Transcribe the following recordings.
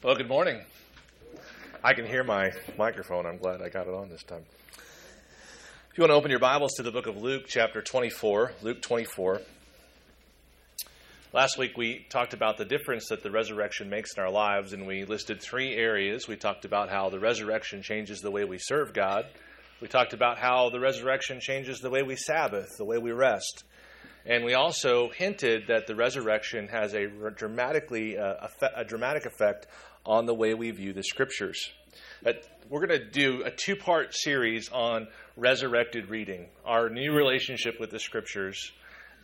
Well, good morning. I can hear my microphone. I'm glad I got it on this time. If you want to open your Bibles to the book of Luke, chapter 24, Luke 24. Last week we talked about the difference that the resurrection makes in our lives, and we listed three areas. We talked about how the resurrection changes the way we serve God. We talked about how the resurrection changes the way we Sabbath, the way we rest. And we also hinted that the resurrection has a dramatically uh, a dramatic effect on the way we view the scriptures. We're going to do a two part series on resurrected reading, our new relationship with the scriptures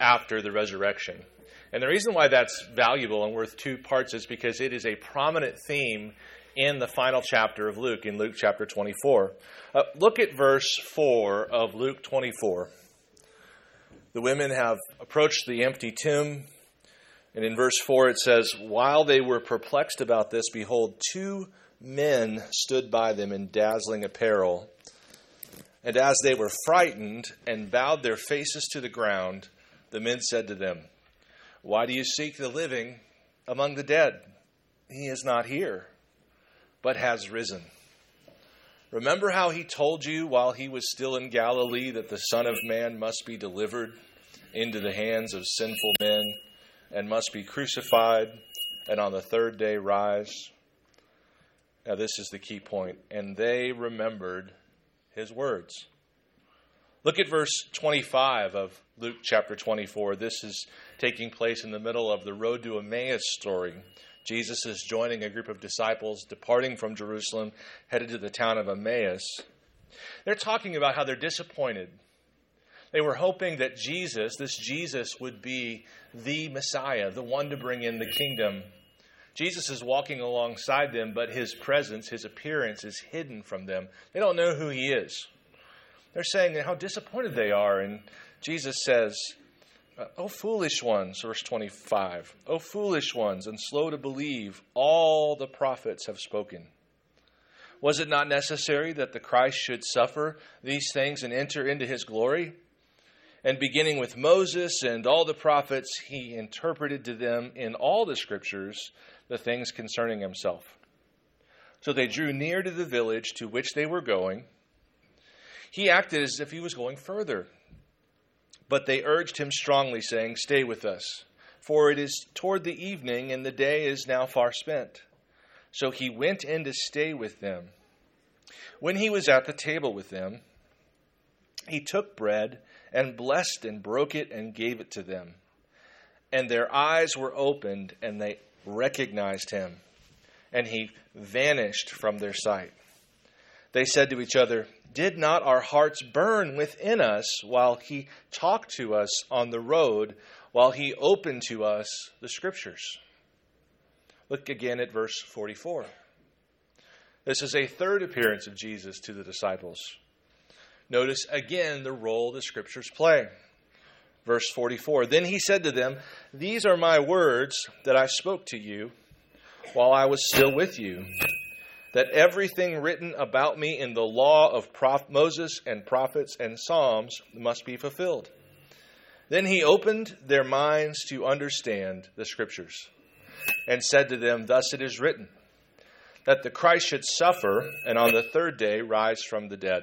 after the resurrection. And the reason why that's valuable and worth two parts is because it is a prominent theme in the final chapter of Luke, in Luke chapter 24. Uh, look at verse 4 of Luke 24. The women have approached the empty tomb. And in verse 4 it says, While they were perplexed about this, behold, two men stood by them in dazzling apparel. And as they were frightened and bowed their faces to the ground, the men said to them, why do you seek the living among the dead? He is not here, but has risen. Remember how he told you while he was still in Galilee that the Son of Man must be delivered into the hands of sinful men and must be crucified and on the third day rise? Now, this is the key point. And they remembered his words. Look at verse 25 of Luke chapter 24. This is taking place in the middle of the road to Emmaus story. Jesus is joining a group of disciples departing from Jerusalem, headed to the town of Emmaus. They're talking about how they're disappointed. They were hoping that Jesus, this Jesus, would be the Messiah, the one to bring in the kingdom. Jesus is walking alongside them, but his presence, his appearance is hidden from them. They don't know who he is. They're saying how disappointed they are. And Jesus says, O foolish ones, verse 25, O foolish ones, and slow to believe, all the prophets have spoken. Was it not necessary that the Christ should suffer these things and enter into his glory? And beginning with Moses and all the prophets, he interpreted to them in all the scriptures the things concerning himself. So they drew near to the village to which they were going. He acted as if he was going further. But they urged him strongly, saying, Stay with us, for it is toward the evening, and the day is now far spent. So he went in to stay with them. When he was at the table with them, he took bread and blessed and broke it and gave it to them. And their eyes were opened, and they recognized him, and he vanished from their sight. They said to each other, did not our hearts burn within us while he talked to us on the road, while he opened to us the scriptures? Look again at verse 44. This is a third appearance of Jesus to the disciples. Notice again the role the scriptures play. Verse 44 Then he said to them, These are my words that I spoke to you while I was still with you that everything written about me in the law of Proph- Moses and prophets and Psalms must be fulfilled. Then he opened their minds to understand the scriptures and said to them, Thus it is written, that the Christ should suffer and on the third day rise from the dead,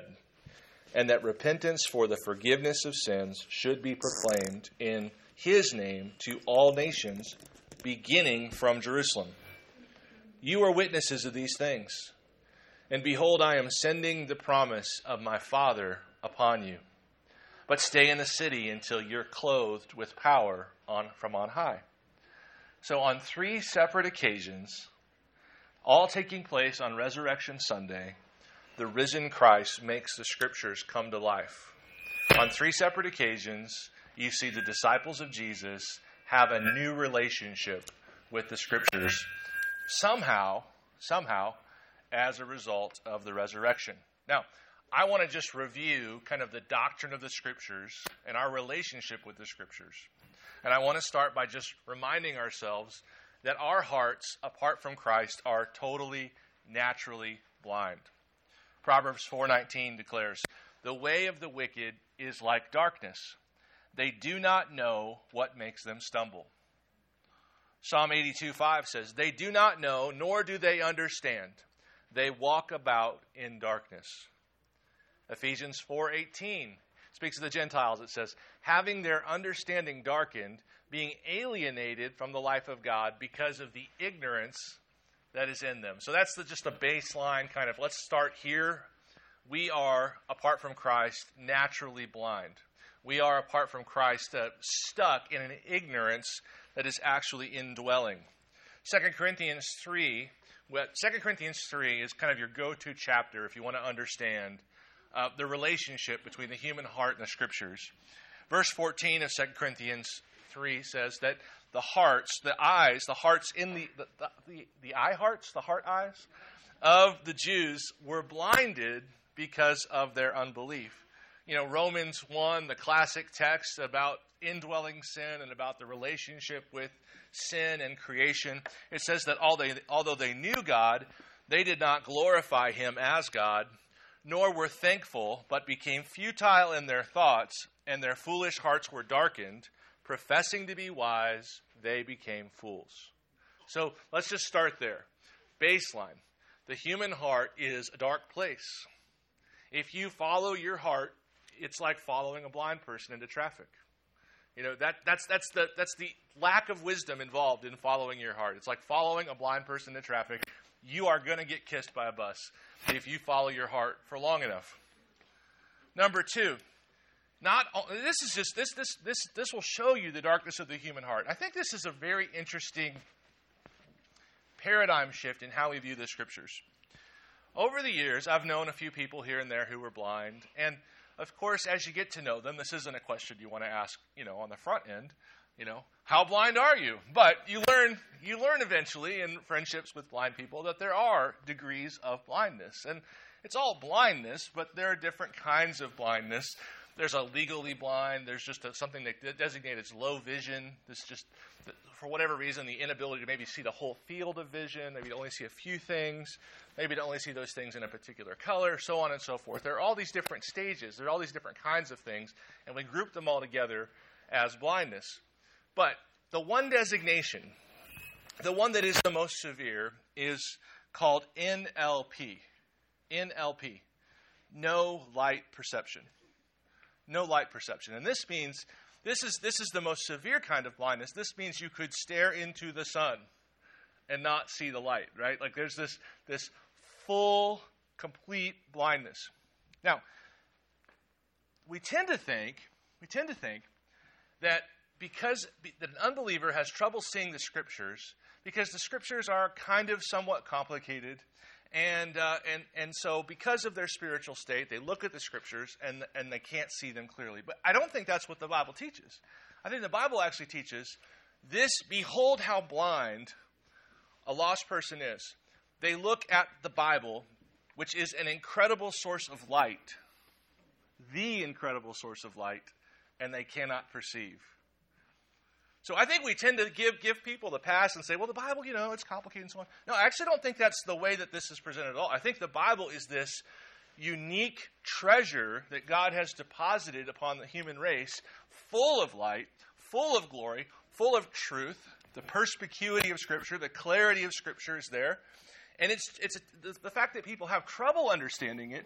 and that repentance for the forgiveness of sins should be proclaimed in his name to all nations, beginning from Jerusalem. You are witnesses of these things. And behold, I am sending the promise of my Father upon you. But stay in the city until you're clothed with power on, from on high. So, on three separate occasions, all taking place on Resurrection Sunday, the risen Christ makes the scriptures come to life. On three separate occasions, you see the disciples of Jesus have a new relationship with the scriptures somehow, somehow, as a result of the resurrection. Now, I want to just review kind of the doctrine of the scriptures and our relationship with the scriptures. And I want to start by just reminding ourselves that our hearts, apart from Christ, are totally naturally blind. Proverbs 4:19 declares, "The way of the wicked is like darkness. They do not know what makes them stumble." Psalm 82 5 says, They do not know, nor do they understand. They walk about in darkness. Ephesians 4:18 speaks of the Gentiles. It says, having their understanding darkened, being alienated from the life of God because of the ignorance that is in them. So that's the, just a baseline kind of let's start here. We are, apart from Christ, naturally blind. We are, apart from Christ, uh, stuck in an ignorance that is actually indwelling. 2 Corinthians 3, well, 2 Corinthians 3 is kind of your go to chapter if you want to understand uh, the relationship between the human heart and the scriptures. Verse 14 of 2 Corinthians 3 says that the hearts, the eyes, the hearts in the, the, the, the eye hearts, the heart eyes of the Jews were blinded because of their unbelief. You know, Romans 1, the classic text about indwelling sin and about the relationship with sin and creation, it says that although they knew God, they did not glorify him as God, nor were thankful, but became futile in their thoughts, and their foolish hearts were darkened. Professing to be wise, they became fools. So let's just start there. Baseline the human heart is a dark place. If you follow your heart, it's like following a blind person into traffic. You know, that, that's, that's, the, that's the lack of wisdom involved in following your heart. It's like following a blind person into traffic. You are going to get kissed by a bus if you follow your heart for long enough. Number two, not this is just this this this this will show you the darkness of the human heart. I think this is a very interesting paradigm shift in how we view the scriptures. Over the years, I've known a few people here and there who were blind, and of course, as you get to know them, this isn't a question you want to ask, you know, on the front end. You know, how blind are you? But you learn you learn eventually in friendships with blind people that there are degrees of blindness, and it's all blindness, but there are different kinds of blindness there's a legally blind. There's just a, something that designated as low vision. This just, for whatever reason, the inability to maybe see the whole field of vision, maybe to only see a few things, maybe to only see those things in a particular color, so on and so forth. There are all these different stages. There are all these different kinds of things, and we group them all together as blindness. But the one designation, the one that is the most severe, is called NLP. NLP. No light perception no light perception. And this means this is, this is the most severe kind of blindness. This means you could stare into the sun and not see the light, right? Like there's this, this full, complete blindness. Now, we tend to think, we tend to think that because that an unbeliever has trouble seeing the scriptures, because the scriptures are kind of somewhat complicated, and, uh, and, and so, because of their spiritual state, they look at the scriptures and, and they can't see them clearly. But I don't think that's what the Bible teaches. I think the Bible actually teaches this behold how blind a lost person is. They look at the Bible, which is an incredible source of light, the incredible source of light, and they cannot perceive. So I think we tend to give, give people the pass and say, well, the Bible, you know, it's complicated and so on. No, I actually don't think that's the way that this is presented at all. I think the Bible is this unique treasure that God has deposited upon the human race, full of light, full of glory, full of truth. The perspicuity of Scripture, the clarity of Scripture is there. And it's, it's the fact that people have trouble understanding it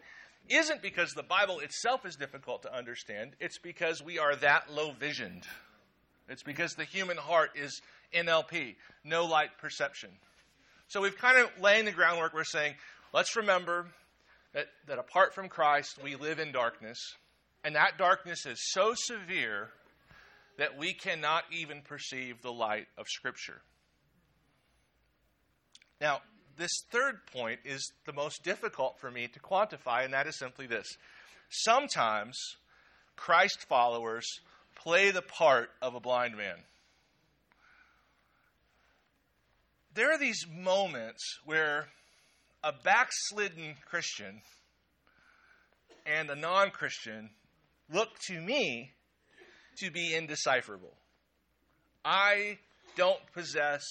isn't because the Bible itself is difficult to understand, it's because we are that low visioned. It's because the human heart is NLP, no light perception. So we've kind of laying the groundwork. We're saying, let's remember that, that apart from Christ, we live in darkness. And that darkness is so severe that we cannot even perceive the light of Scripture. Now, this third point is the most difficult for me to quantify, and that is simply this. Sometimes Christ followers play the part of a blind man. There are these moments where a backslidden Christian and a non Christian look to me to be indecipherable. I don't possess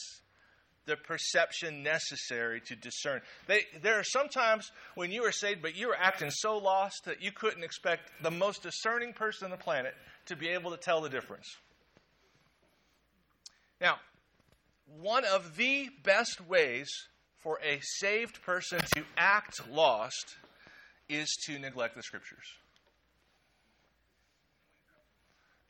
the perception necessary to discern. They, there are sometimes when you are saved, but you are acting so lost that you couldn't expect the most discerning person on the planet to be able to tell the difference. Now, one of the best ways for a saved person to act lost is to neglect the scriptures.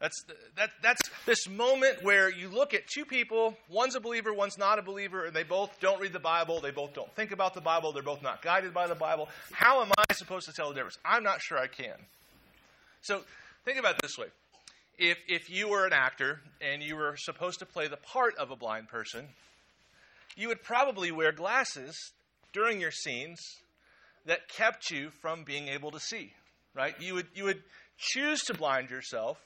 That's, that, that's this moment where you look at two people, one's a believer, one's not a believer, and they both don't read the Bible, they both don't think about the Bible, they're both not guided by the Bible. How am I supposed to tell the difference? I'm not sure I can. So think about it this way. If, if you were an actor and you were supposed to play the part of a blind person, you would probably wear glasses during your scenes that kept you from being able to see, right? You would, you would choose to blind yourself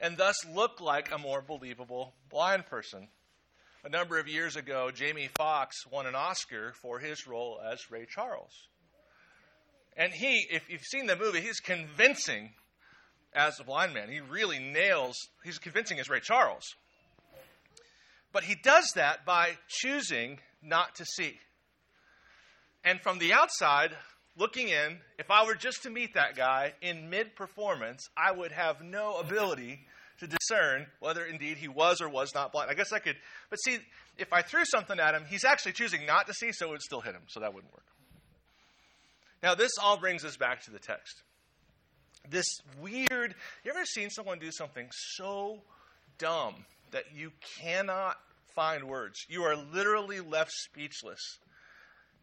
and thus look like a more believable blind person. A number of years ago, Jamie Foxx won an Oscar for his role as Ray Charles. And he, if you've seen the movie, he's convincing as a blind man. He really nails, he's convincing as Ray Charles. But he does that by choosing not to see. And from the outside, looking in, if I were just to meet that guy in mid performance, I would have no ability to discern whether indeed he was or was not blind. I guess I could, but see, if I threw something at him, he's actually choosing not to see, so it would still hit him, so that wouldn't work. Now, this all brings us back to the text. This weird, you ever seen someone do something so dumb that you cannot find words? You are literally left speechless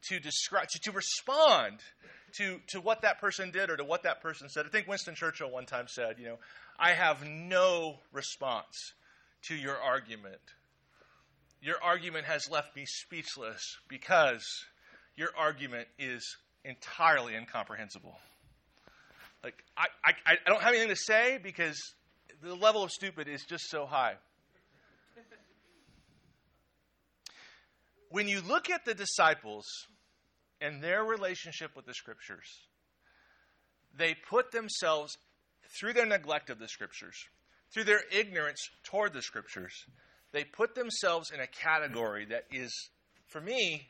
to describe, to, to respond to, to what that person did or to what that person said. I think Winston Churchill one time said, you know, I have no response to your argument. Your argument has left me speechless because your argument is entirely incomprehensible. Like, I, I, I don't have anything to say because the level of stupid is just so high. When you look at the disciples and their relationship with the scriptures, they put themselves through their neglect of the scriptures, through their ignorance toward the scriptures, they put themselves in a category that is, for me,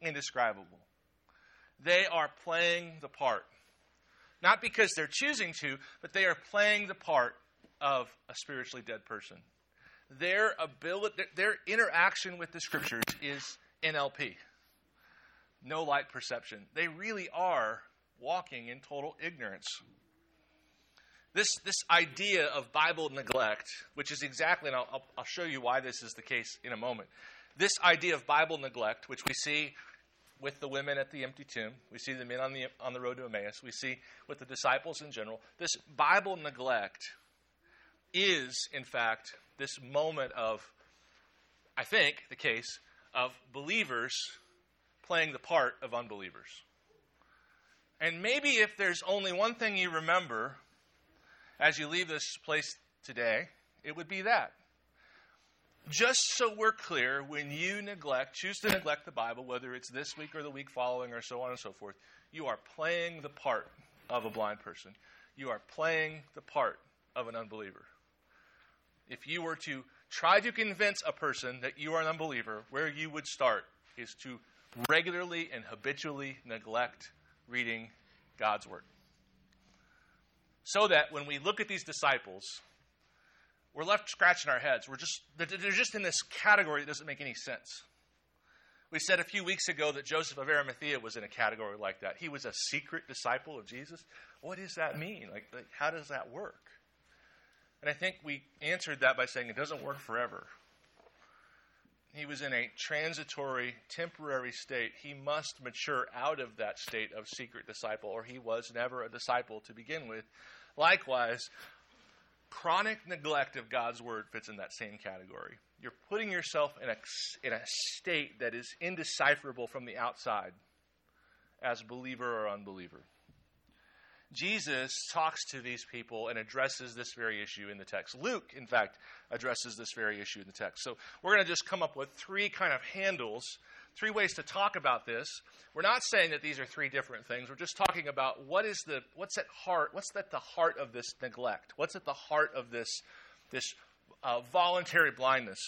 indescribable. They are playing the part. Not because they're choosing to, but they are playing the part of a spiritually dead person. Their ability, their interaction with the scriptures is NLP, no light perception. They really are walking in total ignorance. This, this idea of Bible neglect, which is exactly, and I'll, I'll show you why this is the case in a moment. This idea of Bible neglect, which we see with the women at the empty tomb, we see the men on the, on the road to Emmaus, we see with the disciples in general, this Bible neglect is, in fact, this moment of, I think, the case of believers playing the part of unbelievers. And maybe if there's only one thing you remember as you leave this place today, it would be that. Just so we're clear, when you neglect, choose to neglect the Bible, whether it's this week or the week following or so on and so forth, you are playing the part of a blind person. You are playing the part of an unbeliever. If you were to try to convince a person that you are an unbeliever, where you would start is to regularly and habitually neglect reading God's Word. So that when we look at these disciples, we're left scratching our heads. We're just, they're just in this category that doesn't make any sense. We said a few weeks ago that Joseph of Arimathea was in a category like that. He was a secret disciple of Jesus. What does that mean? Like, like how does that work? And I think we answered that by saying it doesn't work forever. He was in a transitory, temporary state. He must mature out of that state of secret disciple, or he was never a disciple to begin with. Likewise, chronic neglect of God's word fits in that same category. You're putting yourself in a, in a state that is indecipherable from the outside as believer or unbeliever. Jesus talks to these people and addresses this very issue in the text. Luke, in fact, addresses this very issue in the text. So we're going to just come up with three kind of handles, three ways to talk about this. We're not saying that these are three different things. We're just talking about what is the what's at heart, what's at the heart of this neglect? What's at the heart of this this uh, voluntary blindness?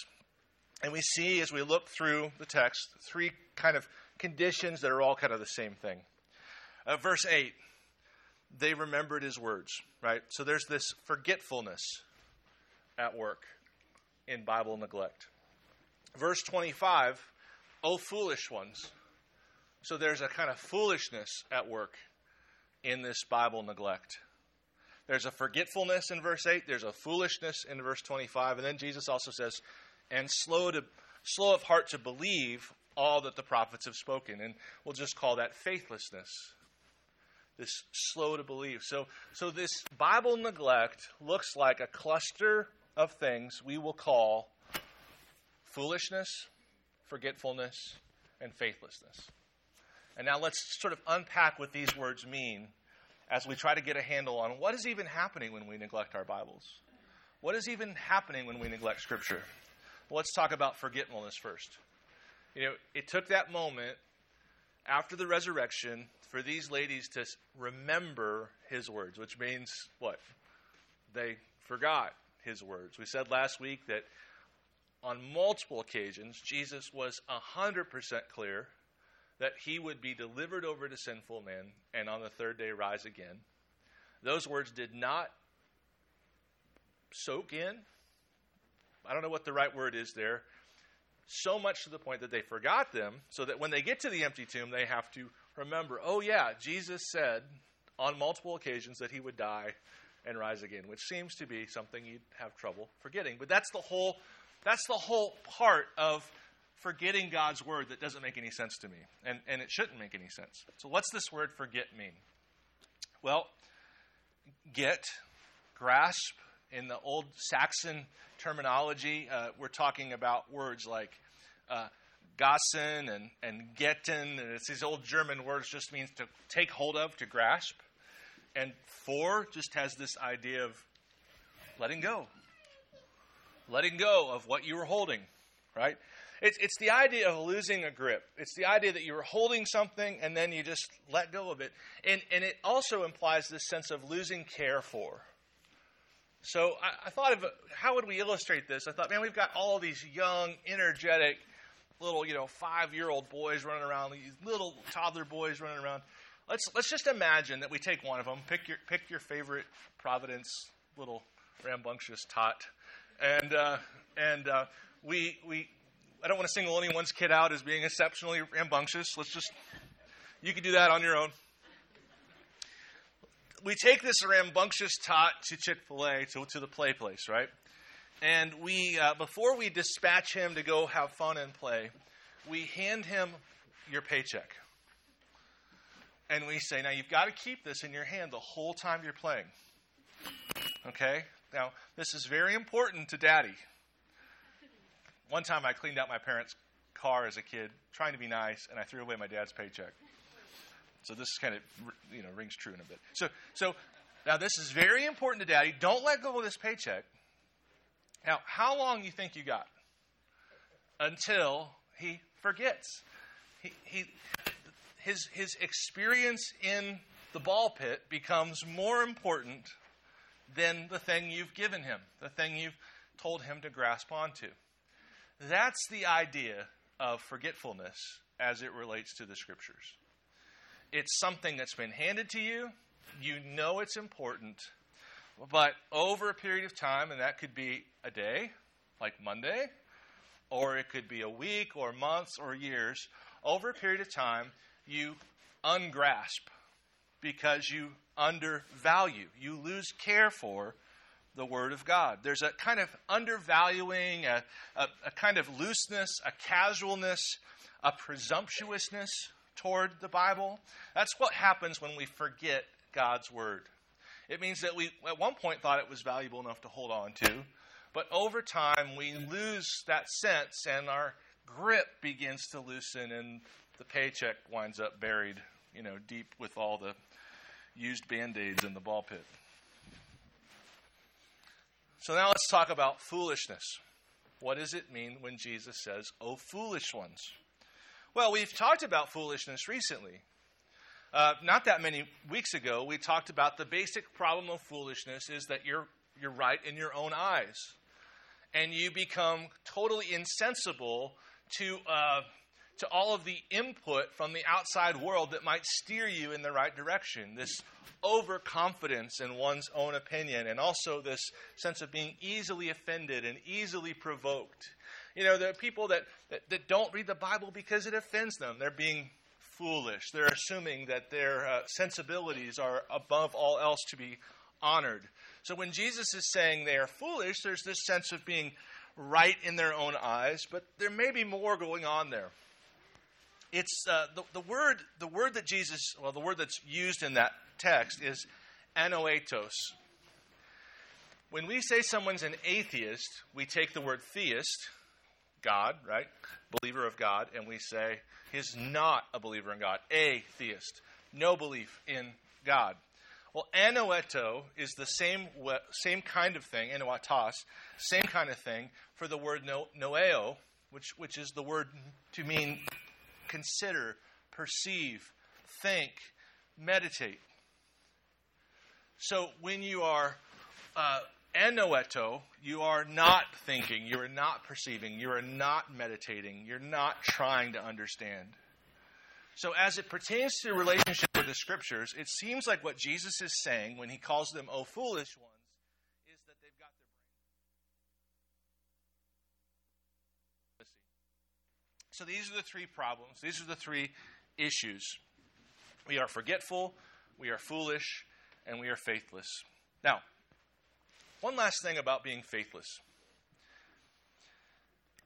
And we see as we look through the text three kind of conditions that are all kind of the same thing. Uh, verse 8 they remembered his words, right? So there's this forgetfulness at work in Bible neglect. Verse 25, O foolish ones. So there's a kind of foolishness at work in this Bible neglect. There's a forgetfulness in verse 8, there's a foolishness in verse 25, and then Jesus also says, and slow to slow of heart to believe all that the prophets have spoken. And we'll just call that faithlessness. This slow to believe. So so this Bible neglect looks like a cluster of things we will call foolishness, forgetfulness, and faithlessness. And now let's sort of unpack what these words mean as we try to get a handle on what is even happening when we neglect our Bibles. What is even happening when we neglect Scripture? Well, let's talk about forgetfulness first. You know, it took that moment after the resurrection for these ladies to remember his words, which means what? They forgot his words. We said last week that on multiple occasions, Jesus was 100% clear that he would be delivered over to sinful men and on the third day rise again. Those words did not soak in. I don't know what the right word is there. So much to the point that they forgot them, so that when they get to the empty tomb, they have to remember oh, yeah, Jesus said on multiple occasions that he would die and rise again, which seems to be something you'd have trouble forgetting. But that's the whole that's the whole part of forgetting God's word that doesn't make any sense to me. And, and it shouldn't make any sense. So, what's this word forget mean? Well, get, grasp, in the old Saxon terminology, uh, we're talking about words like uh, gassen and, and getten, and it's these old German words, just means to take hold of, to grasp. And for just has this idea of letting go, letting go of what you were holding, right? It's, it's the idea of losing a grip. It's the idea that you were holding something and then you just let go of it. And, and it also implies this sense of losing care for. So I, I thought of how would we illustrate this? I thought, man, we've got all these young, energetic, little, you know, five-year-old boys running around, these little toddler boys running around. Let's let's just imagine that we take one of them, pick your pick your favorite Providence little rambunctious tot, and uh, and uh, we we I don't want to single anyone's kid out as being exceptionally rambunctious. Let's just you can do that on your own. We take this rambunctious tot to Chick Fil A to, to the play place, right? And we uh, before we dispatch him to go have fun and play, we hand him your paycheck. And we say, now you've got to keep this in your hand the whole time you're playing. Okay? Now, this is very important to daddy. One time I cleaned out my parents' car as a kid, trying to be nice, and I threw away my dad's paycheck. So this kind of you know rings true in a bit. So so now this is very important to daddy. Don't let go of this paycheck. Now, how long you think you got? Until he forgets. He, he his his experience in the ball pit becomes more important than the thing you've given him, the thing you've told him to grasp onto. That's the idea of forgetfulness as it relates to the scriptures. It's something that's been handed to you, you know it's important, but over a period of time, and that could be a day, like Monday, or it could be a week, or months, or years, over a period of time, you ungrasp because you undervalue, you lose care for the Word of God. There's a kind of undervaluing, a, a, a, kind of looseness, a casualness, a presumptuousness toward the Bible. That's what happens when we forget God's Word. It means that we, at one point, thought it was valuable enough to hold on to, but over time, we lose that sense and our grip begins to loosen and the paycheck winds up buried, you know, deep with all the used band aids in the ball pit. So now let's talk about foolishness. What does it mean when Jesus says, Oh, foolish ones? Well, we've talked about foolishness recently. Uh, not that many weeks ago, we talked about the basic problem of foolishness is that you're, you're right in your own eyes. And you become totally insensible to, uh, to all of the input from the outside world that might steer you in the right direction. This overconfidence in one's own opinion, and also this sense of being easily offended and easily provoked. You know, there are people that, that, that don't read the Bible because it offends them. They're being foolish. They're assuming that their uh, sensibilities are above all else to be honored. So when Jesus is saying they are foolish, there's this sense of being right in their own eyes, but there may be more going on there. It's uh, the, the word the word that Jesus well the word that's used in that text is anoetos. When we say someone's an atheist, we take the word theist, God, right? Believer of God, and we say he's not a believer in God, a theist, no belief in God. Well, anoeto is the same, same kind of thing, anoetos, same kind of thing for the word no, noeo, which, which is the word to mean consider, perceive, think, meditate. So when you are uh, anoeto, you are not thinking, you are not perceiving, you are not meditating, you're not trying to understand. So, as it pertains to the relationship with the scriptures, it seems like what Jesus is saying when he calls them, "O foolish ones," is that they've got their brain. So, these are the three problems. These are the three issues. We are forgetful, we are foolish, and we are faithless. Now, one last thing about being faithless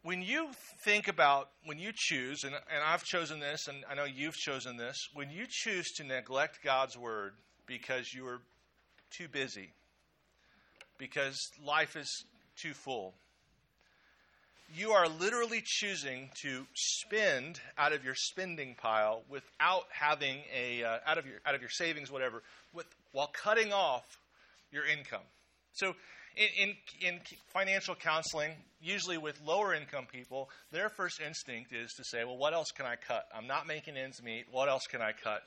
when you think about, when you choose, and, and I've chosen this, and I know you've chosen this, when you choose to neglect God's word because you are too busy, because life is too full, you are literally choosing to spend out of your spending pile without having a uh, out of your out of your savings whatever with while cutting off your income so in, in, in, financial counseling, usually with lower income people, their first instinct is to say, well, what else can I cut? I'm not making ends meet. What else can I cut?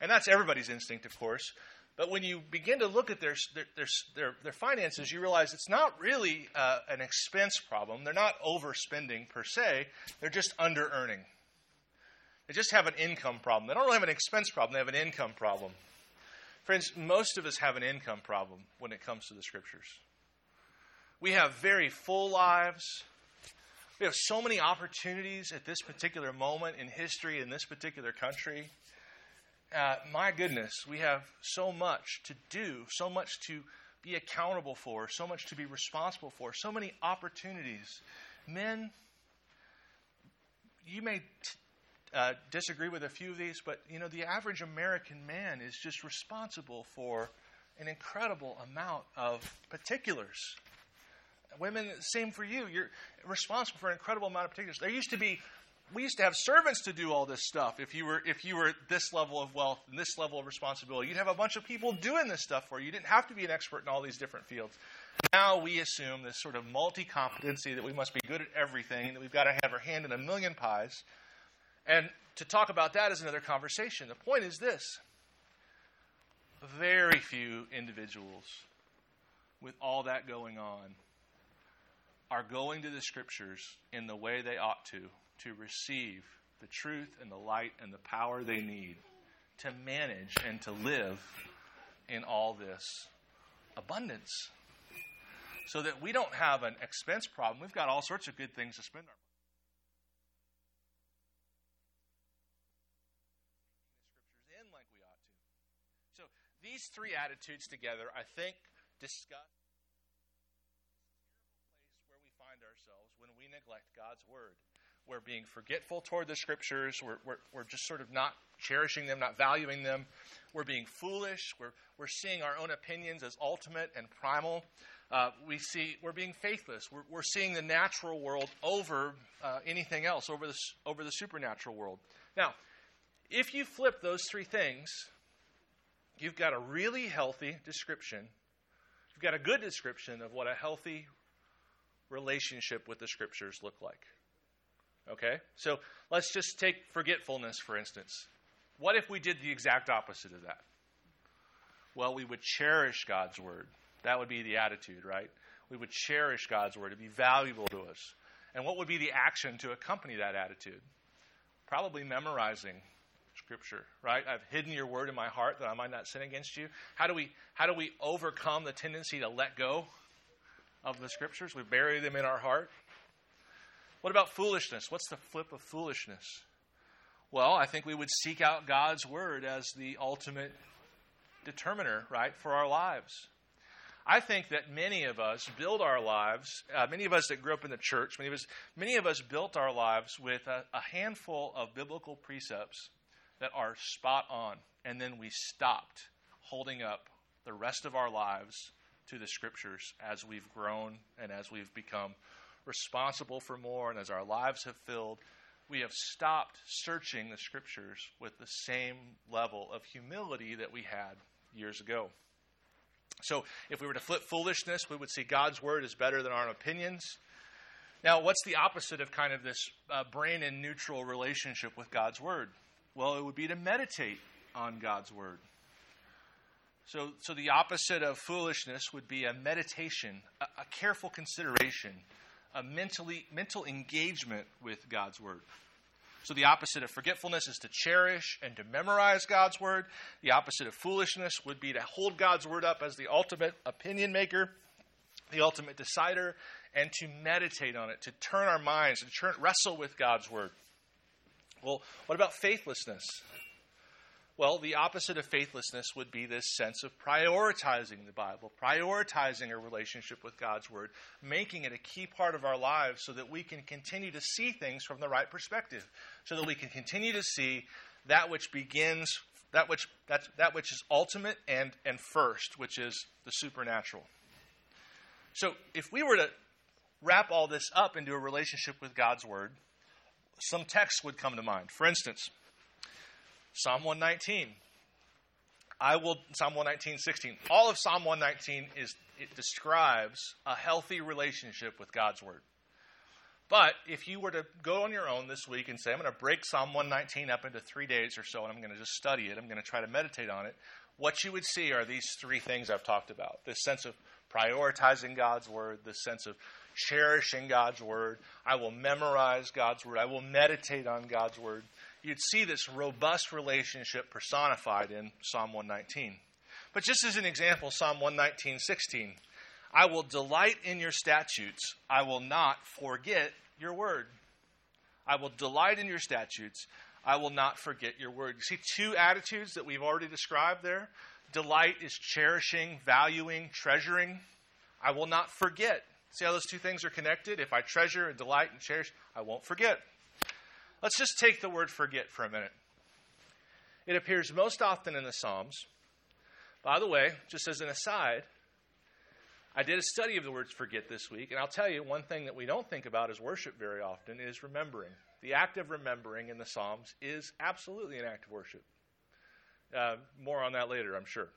And that's everybody's instinct, of course. But when you begin to look at their, their, their, their finances, you realize it's not really uh, an expense problem. They're not overspending per se, they're just under earning. They just have an income problem. They don't really have an expense problem, they have an income problem. Friends, most of us have an income problem when it comes to the scriptures. We have very full lives. We have so many opportunities at this particular moment in history in this particular country. Uh, my goodness, we have so much to do, so much to be accountable for, so much to be responsible for, so many opportunities. Men, you may t- uh, disagree with a few of these, but you know the average American man is just responsible for an incredible amount of particulars. Women, same for you. You're responsible for an incredible amount of particulars. There used to be, we used to have servants to do all this stuff. If you were, if you were this level of wealth and this level of responsibility, you'd have a bunch of people doing this stuff for you. You didn't have to be an expert in all these different fields. Now we assume this sort of multi competency that we must be good at everything, that we've got to have our hand in a million pies. And to talk about that is another conversation. The point is this very few individuals with all that going on are going to the scriptures in the way they ought to, to receive the truth and the light and the power they need to manage and to live in all this abundance. So that we don't have an expense problem. We've got all sorts of good things to spend our money. scriptures in like we ought to. So these three attitudes together, I think, discuss the terrible place where we find ourselves when we neglect God's word. We're being forgetful toward the scriptures. We're, we're, we're just sort of not cherishing them, not valuing them. We're being foolish. We're, we're seeing our own opinions as ultimate and primal. Uh, we see we're being faithless. We're, we're seeing the natural world over uh, anything else, over the, over the supernatural world. Now, if you flip those three things, you've got a really healthy description. You've got a good description of what a healthy relationship with the scriptures look like? Okay? So let's just take forgetfulness, for instance. What if we did the exact opposite of that? Well, we would cherish God's word. That would be the attitude, right? We would cherish God's word. It'd be valuable to us. And what would be the action to accompany that attitude? Probably memorizing scripture, right? I've hidden your word in my heart that I might not sin against you. How do we how do we overcome the tendency to let go of the scriptures. We bury them in our heart. What about foolishness? What's the flip of foolishness? Well, I think we would seek out God's word as the ultimate determiner, right, for our lives. I think that many of us build our lives, uh, many of us that grew up in the church, many of us, many of us built our lives with a, a handful of biblical precepts that are spot on, and then we stopped holding up the rest of our lives to the scriptures as we've grown and as we've become responsible for more and as our lives have filled. We have stopped searching the scriptures with the same level of humility that we had years ago. So, if we were to flip foolishness, we would see God's word is better than our opinions. Now, what's the opposite of kind of this uh, brain and neutral relationship with God's word? Well, it would be to meditate on God's word. So, so the opposite of foolishness would be a meditation, a, a careful consideration, a mentally, mental engagement with God's word. So, the opposite of forgetfulness is to cherish and to memorize God's word. The opposite of foolishness would be to hold God's word up as the ultimate opinion maker, the ultimate decider, and to meditate on it, to turn our minds and turn, wrestle with God's word. Well, what about faithlessness? Well, the opposite of faithlessness would be this sense of prioritizing the Bible, prioritizing a relationship with God's Word, making it a key part of our lives so that we can continue to see things from the right perspective, so that we can continue to see that which begins, that which, that, that which is ultimate and, and first, which is the supernatural. So if we were to wrap all this up into a relationship with God's Word, some texts would come to mind. For instance, Psalm 119. I will Psalm 119, 16. All of Psalm 119 is it describes a healthy relationship with God's word. But if you were to go on your own this week and say, I'm going to break Psalm 119 up into three days or so, and I'm going to just study it, I'm going to try to meditate on it, what you would see are these three things I've talked about this sense of prioritizing God's word, this sense of cherishing God's word. I will memorize God's word, I will meditate on God's word you'd see this robust relationship personified in Psalm 119. But just as an example, Psalm 119, 16. I will delight in your statutes. I will not forget your word. I will delight in your statutes. I will not forget your word. You see two attitudes that we've already described there. Delight is cherishing, valuing, treasuring. I will not forget. See how those two things are connected? If I treasure and delight and cherish, I won't forget. Let's just take the word forget for a minute. It appears most often in the Psalms. By the way, just as an aside, I did a study of the words forget this week, and I'll tell you one thing that we don't think about as worship very often is remembering. The act of remembering in the Psalms is absolutely an act of worship. Uh, more on that later, I'm sure.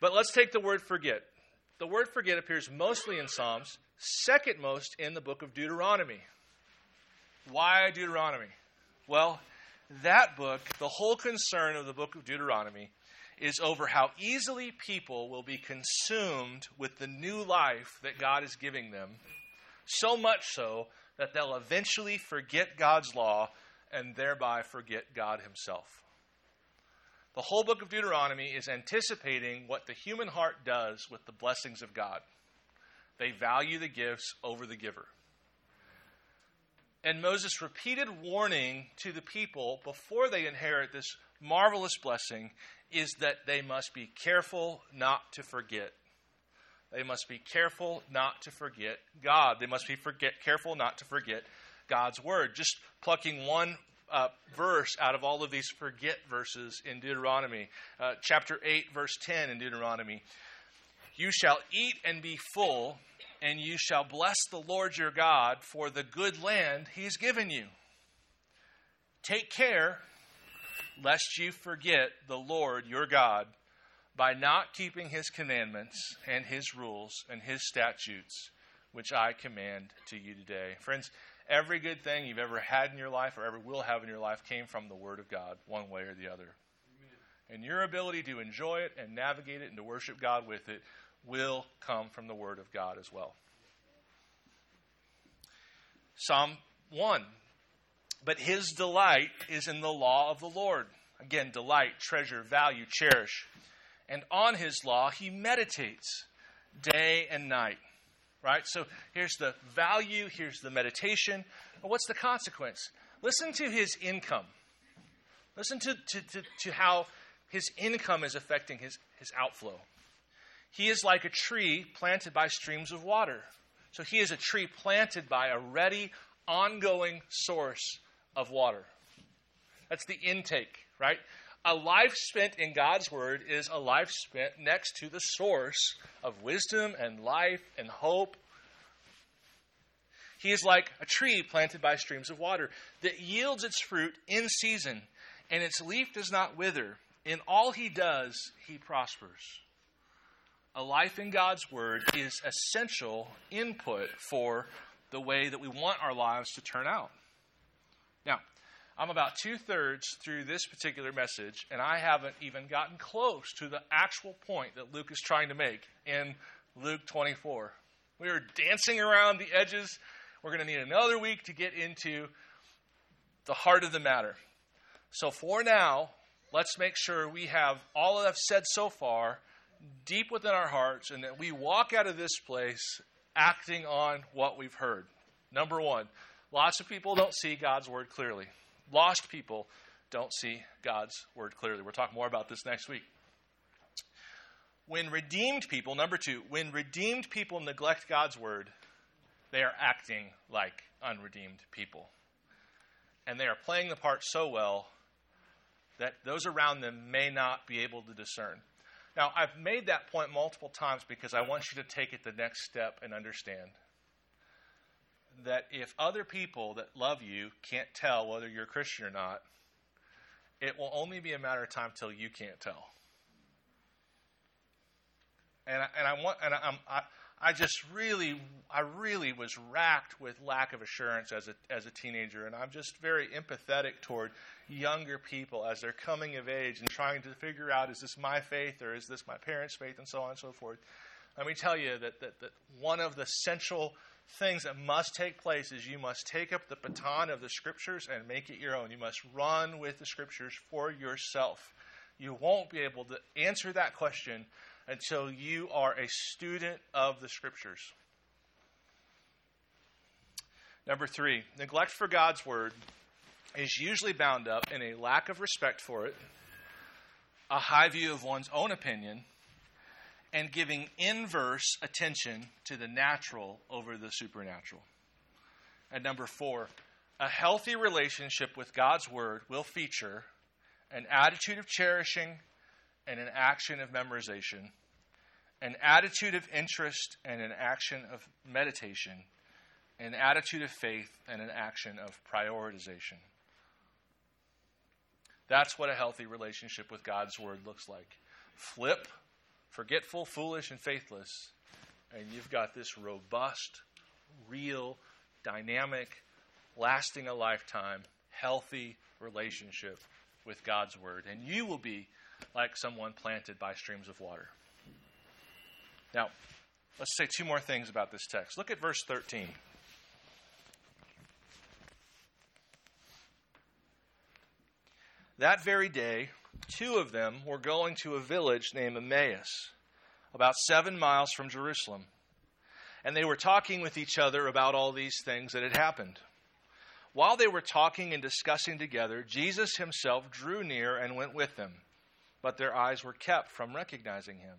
But let's take the word forget. The word forget appears mostly in Psalms, second most in the book of Deuteronomy. Why Deuteronomy? Well, that book, the whole concern of the book of Deuteronomy, is over how easily people will be consumed with the new life that God is giving them, so much so that they'll eventually forget God's law and thereby forget God Himself. The whole book of Deuteronomy is anticipating what the human heart does with the blessings of God. They value the gifts over the giver. And Moses' repeated warning to the people before they inherit this marvelous blessing is that they must be careful not to forget. They must be careful not to forget God. They must be forget, careful not to forget God's word. Just plucking one uh, verse out of all of these forget verses in Deuteronomy. Uh, chapter 8, verse 10 in Deuteronomy. You shall eat and be full and you shall bless the Lord your God for the good land he's given you. Take care lest you forget the Lord your God by not keeping his commandments and his rules and his statutes, which I command to you today. Friends, every good thing you've ever had in your life or ever will have in your life came from the Word of God, one way or the other. Amen. And your ability to enjoy it and navigate it and to worship God with it will come from the Word of God as well. Psalm 1. But his delight is in the law of the Lord. Again, delight, treasure, value, cherish. And on his law he meditates day and night. right? So here's the value, here's the meditation. What's the consequence? Listen to his income. Listen to, to, to, to how his income is affecting his, his outflow. He is like a tree planted by streams of water. So he is a tree planted by a ready, ongoing source of water. That's the intake, right? A life spent in God's Word is a life spent next to the source of wisdom and life and hope. He is like a tree planted by streams of water that yields its fruit in season, and its leaf does not wither. In all he does, he prospers. A life in God's Word is essential input for the way that we want our lives to turn out. Now, I'm about two thirds through this particular message, and I haven't even gotten close to the actual point that Luke is trying to make in Luke 24. We are dancing around the edges. We're going to need another week to get into the heart of the matter. So, for now, let's make sure we have all that I've said so far deep within our hearts and that we walk out of this place acting on what we've heard. Number one, lots of people don't see God's word clearly. Lost people don't see God's word clearly. We'll talk more about this next week. When redeemed people, number two, when redeemed people neglect God's word, they are acting like unredeemed people. And they are playing the part so well that those around them may not be able to discern. Now, I've made that point multiple times because I want you to take it the next step and understand that if other people that love you can't tell whether you're a Christian or not, it will only be a matter of time till you can't tell. And I, and I want and I, I I just really I really was racked with lack of assurance as a as a teenager, and I'm just very empathetic toward younger people as they're coming of age and trying to figure out is this my faith or is this my parents' faith and so on and so forth. Let me tell you that, that, that one of the central things that must take place is you must take up the baton of the scriptures and make it your own. You must run with the scriptures for yourself. You won't be able to answer that question until you are a student of the scriptures. Number three, neglect for God's word is usually bound up in a lack of respect for it, a high view of one's own opinion, and giving inverse attention to the natural over the supernatural. And number four, a healthy relationship with God's Word will feature an attitude of cherishing and an action of memorization, an attitude of interest and an action of meditation, an attitude of faith and an action of prioritization. That's what a healthy relationship with God's Word looks like. Flip forgetful, foolish, and faithless. And you've got this robust, real, dynamic, lasting a lifetime, healthy relationship with God's Word. And you will be like someone planted by streams of water. Now, let's say two more things about this text. Look at verse 13. That very day, two of them were going to a village named Emmaus, about seven miles from Jerusalem. And they were talking with each other about all these things that had happened. While they were talking and discussing together, Jesus himself drew near and went with them, but their eyes were kept from recognizing him.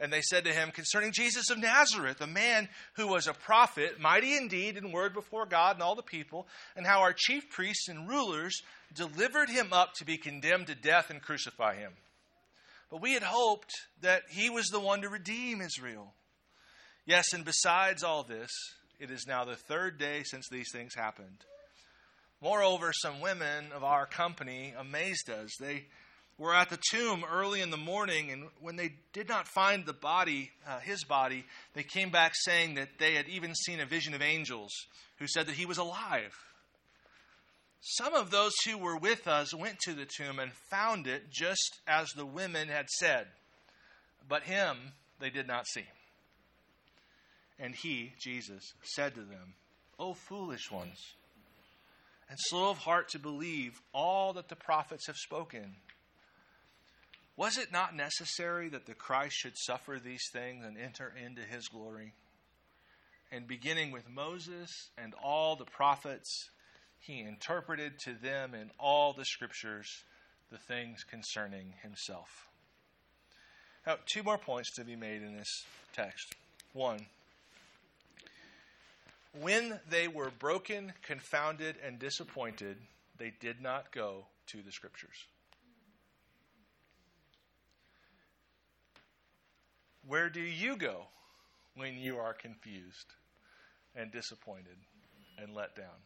And they said to him, Concerning Jesus of Nazareth, a man who was a prophet, mighty indeed in word before God and all the people, and how our chief priests and rulers delivered him up to be condemned to death and crucify him. But we had hoped that he was the one to redeem Israel. Yes, and besides all this, it is now the third day since these things happened. Moreover, some women of our company amazed us. They were at the tomb early in the morning, and when they did not find the body, uh, his body, they came back saying that they had even seen a vision of angels who said that he was alive. Some of those who were with us went to the tomb and found it just as the women had said, but him they did not see. And he, Jesus, said to them, O foolish ones, and slow of heart to believe all that the prophets have spoken. Was it not necessary that the Christ should suffer these things and enter into his glory? And beginning with Moses and all the prophets, he interpreted to them in all the scriptures the things concerning himself. Now, two more points to be made in this text. One, when they were broken, confounded, and disappointed, they did not go to the scriptures. Where do you go when you are confused and disappointed and let down?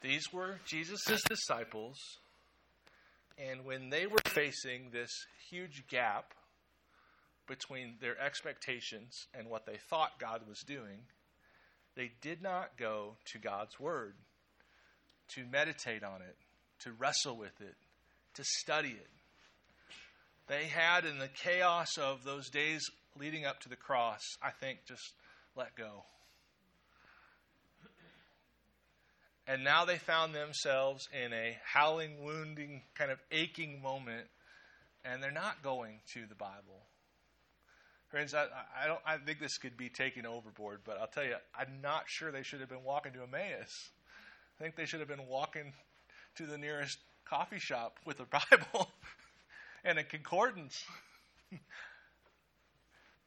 These were Jesus' disciples, and when they were facing this huge gap between their expectations and what they thought God was doing, they did not go to God's Word to meditate on it, to wrestle with it, to study it. They had, in the chaos of those days leading up to the cross, I think, just let go. And now they found themselves in a howling, wounding, kind of aching moment, and they're not going to the Bible. Friends, I, I, don't. I think this could be taken overboard, but I'll tell you, I'm not sure they should have been walking to Emmaus. I think they should have been walking to the nearest coffee shop with a Bible and a concordance.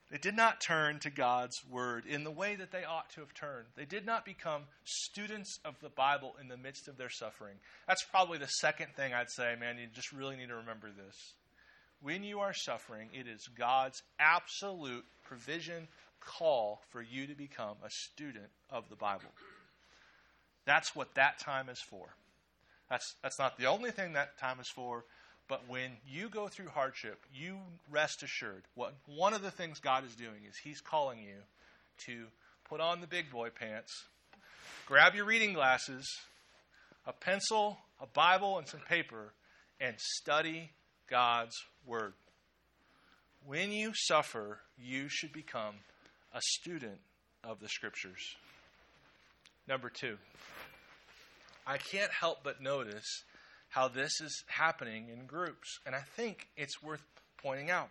They did not turn to God's word in the way that they ought to have turned. They did not become students of the Bible in the midst of their suffering. That's probably the second thing I'd say, man, you just really need to remember this. When you are suffering, it is God's absolute provision call for you to become a student of the Bible. That's what that time is for. That's, that's not the only thing that time is for, but when you go through hardship, you rest assured. What one of the things God is doing is He's calling you to put on the big boy pants, grab your reading glasses, a pencil, a Bible, and some paper, and study God's Word. When you suffer, you should become a student of the Scriptures. Number two, I can't help but notice how this is happening in groups, and I think it's worth pointing out.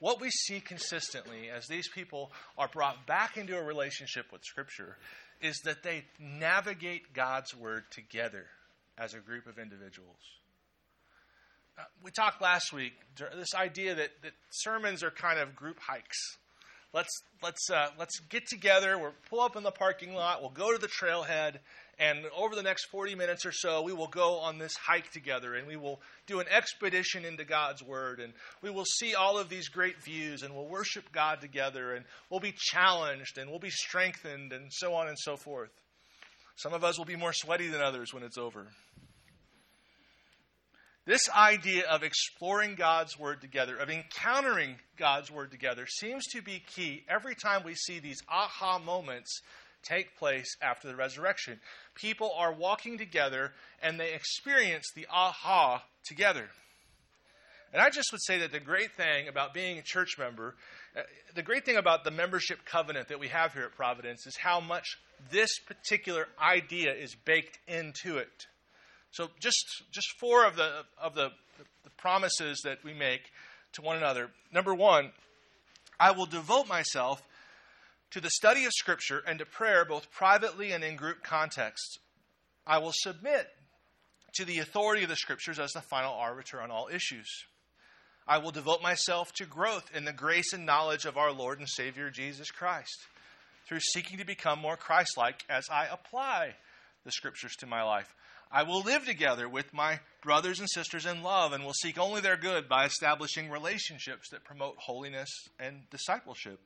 What we see consistently as these people are brought back into a relationship with Scripture is that they navigate God's Word together as a group of individuals we talked last week this idea that, that sermons are kind of group hikes. Let's let's uh, let's get together. We'll pull up in the parking lot. We'll go to the trailhead, and over the next forty minutes or so, we will go on this hike together, and we will do an expedition into God's Word, and we will see all of these great views, and we'll worship God together, and we'll be challenged, and we'll be strengthened, and so on and so forth. Some of us will be more sweaty than others when it's over. This idea of exploring God's Word together, of encountering God's Word together, seems to be key every time we see these aha moments take place after the resurrection. People are walking together and they experience the aha together. And I just would say that the great thing about being a church member, uh, the great thing about the membership covenant that we have here at Providence is how much this particular idea is baked into it. So just just four of the of the, the promises that we make to one another. Number one, I will devote myself to the study of Scripture and to prayer, both privately and in group contexts. I will submit to the authority of the Scriptures as the final arbiter on all issues. I will devote myself to growth in the grace and knowledge of our Lord and Savior Jesus Christ through seeking to become more Christ like as I apply the Scriptures to my life. I will live together with my brothers and sisters in love and will seek only their good by establishing relationships that promote holiness and discipleship.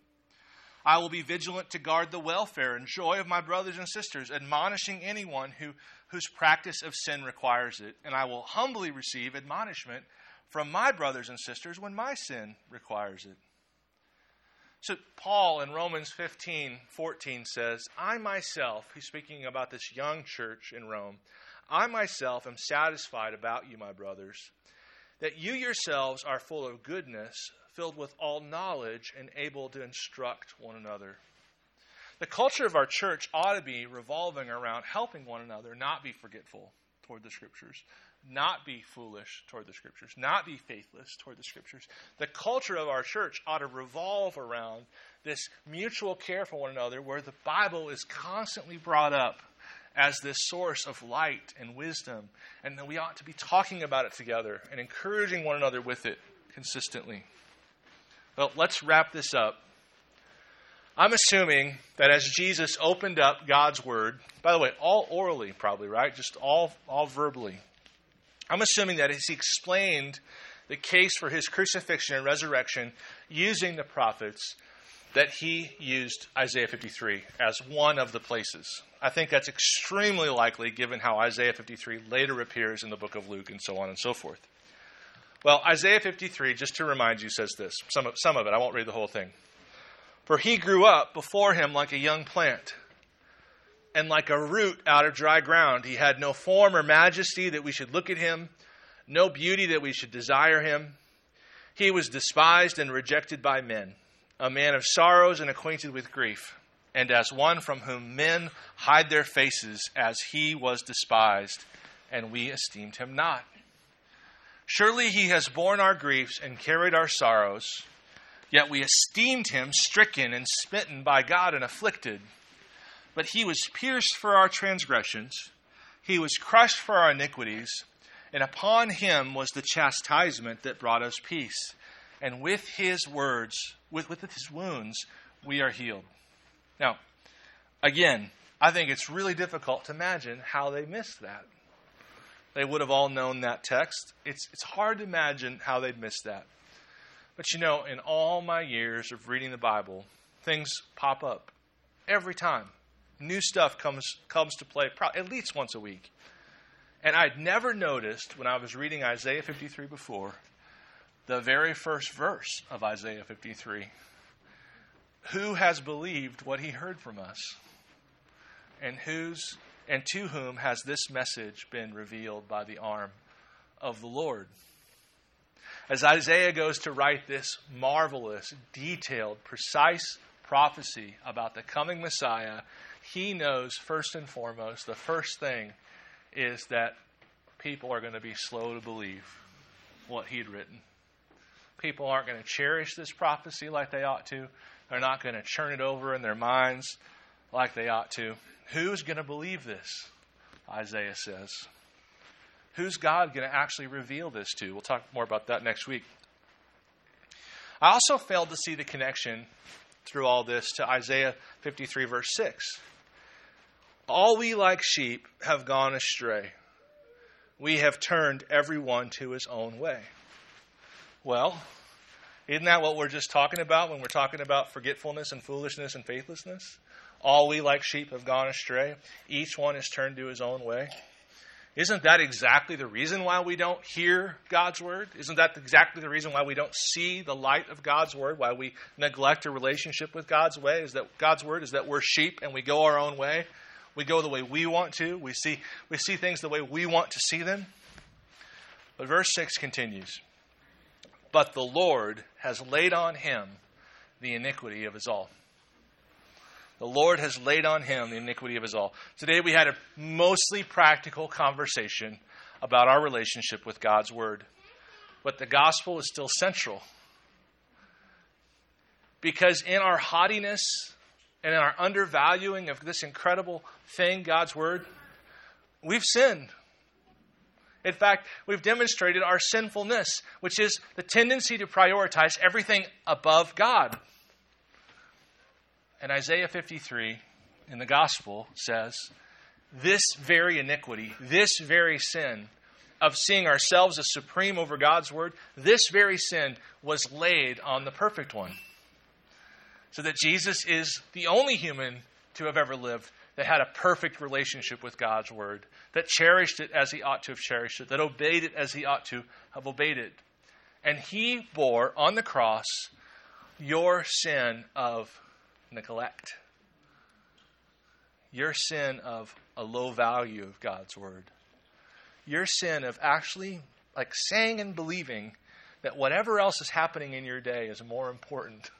I will be vigilant to guard the welfare and joy of my brothers and sisters, admonishing anyone who, whose practice of sin requires it. And I will humbly receive admonishment from my brothers and sisters when my sin requires it. So, Paul in Romans 15 14 says, I myself, he's speaking about this young church in Rome, I myself am satisfied about you, my brothers, that you yourselves are full of goodness, filled with all knowledge, and able to instruct one another. The culture of our church ought to be revolving around helping one another not be forgetful toward the scriptures, not be foolish toward the scriptures, not be faithless toward the scriptures. The culture of our church ought to revolve around this mutual care for one another where the Bible is constantly brought up as this source of light and wisdom, and that we ought to be talking about it together and encouraging one another with it consistently. Well, let's wrap this up I'm assuming that as Jesus opened up God's word, by the way, all orally probably, right? Just all all verbally. I'm assuming that as he explained the case for his crucifixion and resurrection using the prophets, that he used Isaiah 53 as one of the places. I think that's extremely likely given how Isaiah 53 later appears in the book of Luke and so on and so forth. Well, Isaiah 53, just to remind you, says this. Some of, some of it, I won't read the whole thing. For he grew up before him like a young plant, and like a root out of dry ground. He had no form or majesty that we should look at him, no beauty that we should desire him. He was despised and rejected by men, a man of sorrows and acquainted with grief, and as one from whom men hide their faces, as he was despised, and we esteemed him not. Surely he has borne our griefs and carried our sorrows. Yet we esteemed him stricken and smitten by God and afflicted. But he was pierced for our transgressions, he was crushed for our iniquities, and upon him was the chastisement that brought us peace. And with his words, with, with his wounds, we are healed. Now, again, I think it's really difficult to imagine how they missed that. They would have all known that text. It's, it's hard to imagine how they'd missed that. But you know, in all my years of reading the Bible, things pop up every time. New stuff comes comes to play at least once a week. And I'd never noticed when I was reading Isaiah 53 before, the very first verse of Isaiah 53. Who has believed what he heard from us? And whose and to whom has this message been revealed by the arm of the Lord? as Isaiah goes to write this marvelous, detailed, precise prophecy about the coming Messiah, he knows first and foremost the first thing is that people are going to be slow to believe what he'd written. People aren't going to cherish this prophecy like they ought to. They're not going to churn it over in their minds like they ought to. Who's going to believe this? Isaiah says. Who's God going to actually reveal this to? We'll talk more about that next week. I also failed to see the connection through all this to Isaiah 53, verse 6. All we like sheep have gone astray. We have turned everyone to his own way. Well, isn't that what we're just talking about when we're talking about forgetfulness and foolishness and faithlessness? All we like sheep have gone astray. Each one has turned to his own way. Isn't that exactly the reason why we don't hear God's word? Isn't that exactly the reason why we don't see the light of God's word? Why we neglect a relationship with God's way? Is that God's word is that we're sheep and we go our own way? We go the way we want to. We see we see things the way we want to see them. But verse 6 continues. But the Lord has laid on him the iniquity of us all. The Lord has laid on him the iniquity of us all. Today we had a mostly practical conversation about our relationship with God's Word. But the gospel is still central. Because in our haughtiness and in our undervaluing of this incredible thing, God's Word, we've sinned. In fact, we've demonstrated our sinfulness, which is the tendency to prioritize everything above God. And Isaiah 53 in the gospel says, This very iniquity, this very sin of seeing ourselves as supreme over God's word, this very sin was laid on the perfect one. So that Jesus is the only human to have ever lived that had a perfect relationship with God's word, that cherished it as he ought to have cherished it, that obeyed it as he ought to have obeyed it. And he bore on the cross your sin of neglect, your sin of a low value of God's word, your sin of actually like saying and believing that whatever else is happening in your day is more important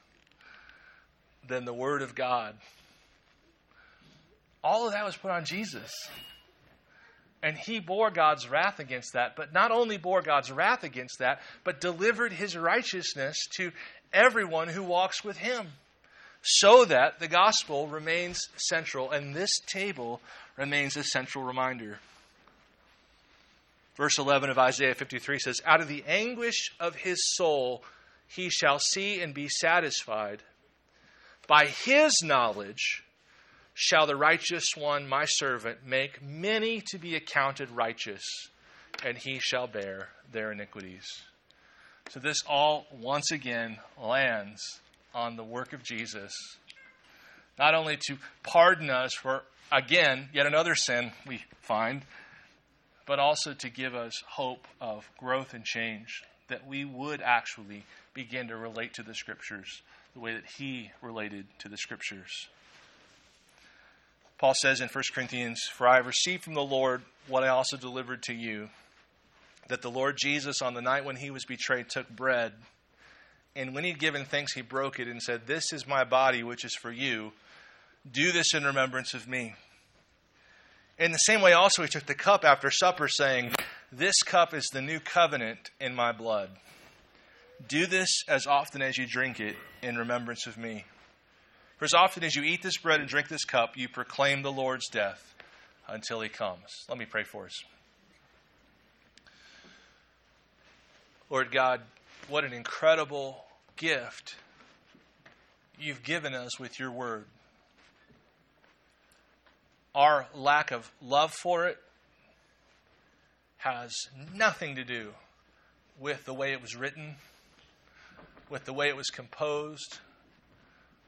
than the word of God. All of that was put on Jesus. And he bore God's wrath against that, but not only bore God's wrath against that, but delivered his righteousness to everyone who walks with him, so that the gospel remains central and this table remains a central reminder. Verse 11 of Isaiah 53 says, Out of the anguish of his soul he shall see and be satisfied. By his knowledge, shall the righteous one, my servant, make many to be accounted righteous, and he shall bear their iniquities. So, this all once again lands on the work of Jesus, not only to pardon us for, again, yet another sin we find, but also to give us hope of growth and change, that we would actually begin to relate to the Scriptures the way that He related to the Scriptures. Paul says in 1 Corinthians, For I have received from the Lord what I also delivered to you that the Lord Jesus, on the night when he was betrayed, took bread, and when he'd given thanks, he broke it and said, This is my body, which is for you. Do this in remembrance of me. In the same way, also, he took the cup after supper, saying, This cup is the new covenant in my blood. Do this as often as you drink it in remembrance of me. For as often as you eat this bread and drink this cup, you proclaim the Lord's death until he comes. Let me pray for us. Lord God, what an incredible gift you've given us with your word. Our lack of love for it has nothing to do with the way it was written, with the way it was composed,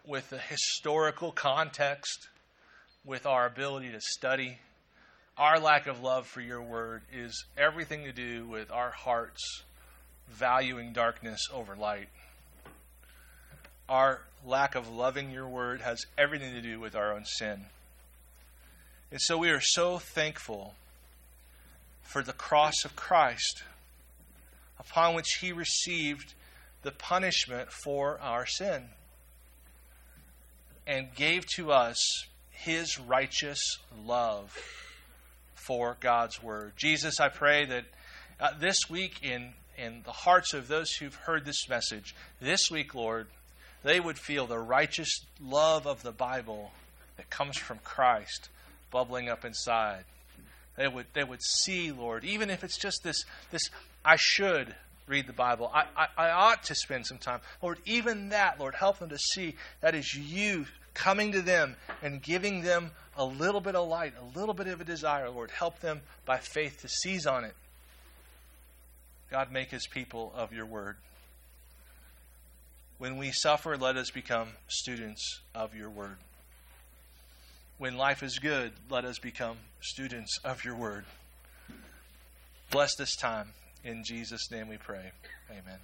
with the historical context, with our ability to study. Our lack of love for your word is everything to do with our hearts valuing darkness over light. Our lack of loving your word has everything to do with our own sin. And so we are so thankful for the cross of Christ, upon which he received the punishment for our sin and gave to us his righteous love for God's word. Jesus, I pray that uh, this week in in the hearts of those who've heard this message, this week, Lord, they would feel the righteous love of the Bible that comes from Christ bubbling up inside. They would they would see, Lord, even if it's just this this I should read the Bible. I, I, I ought to spend some time. Lord, even that, Lord, help them to see that is you coming to them and giving them a little bit of light, a little bit of a desire, Lord. Help them by faith to seize on it. God, make us people of your word. When we suffer, let us become students of your word. When life is good, let us become students of your word. Bless this time. In Jesus' name we pray. Amen.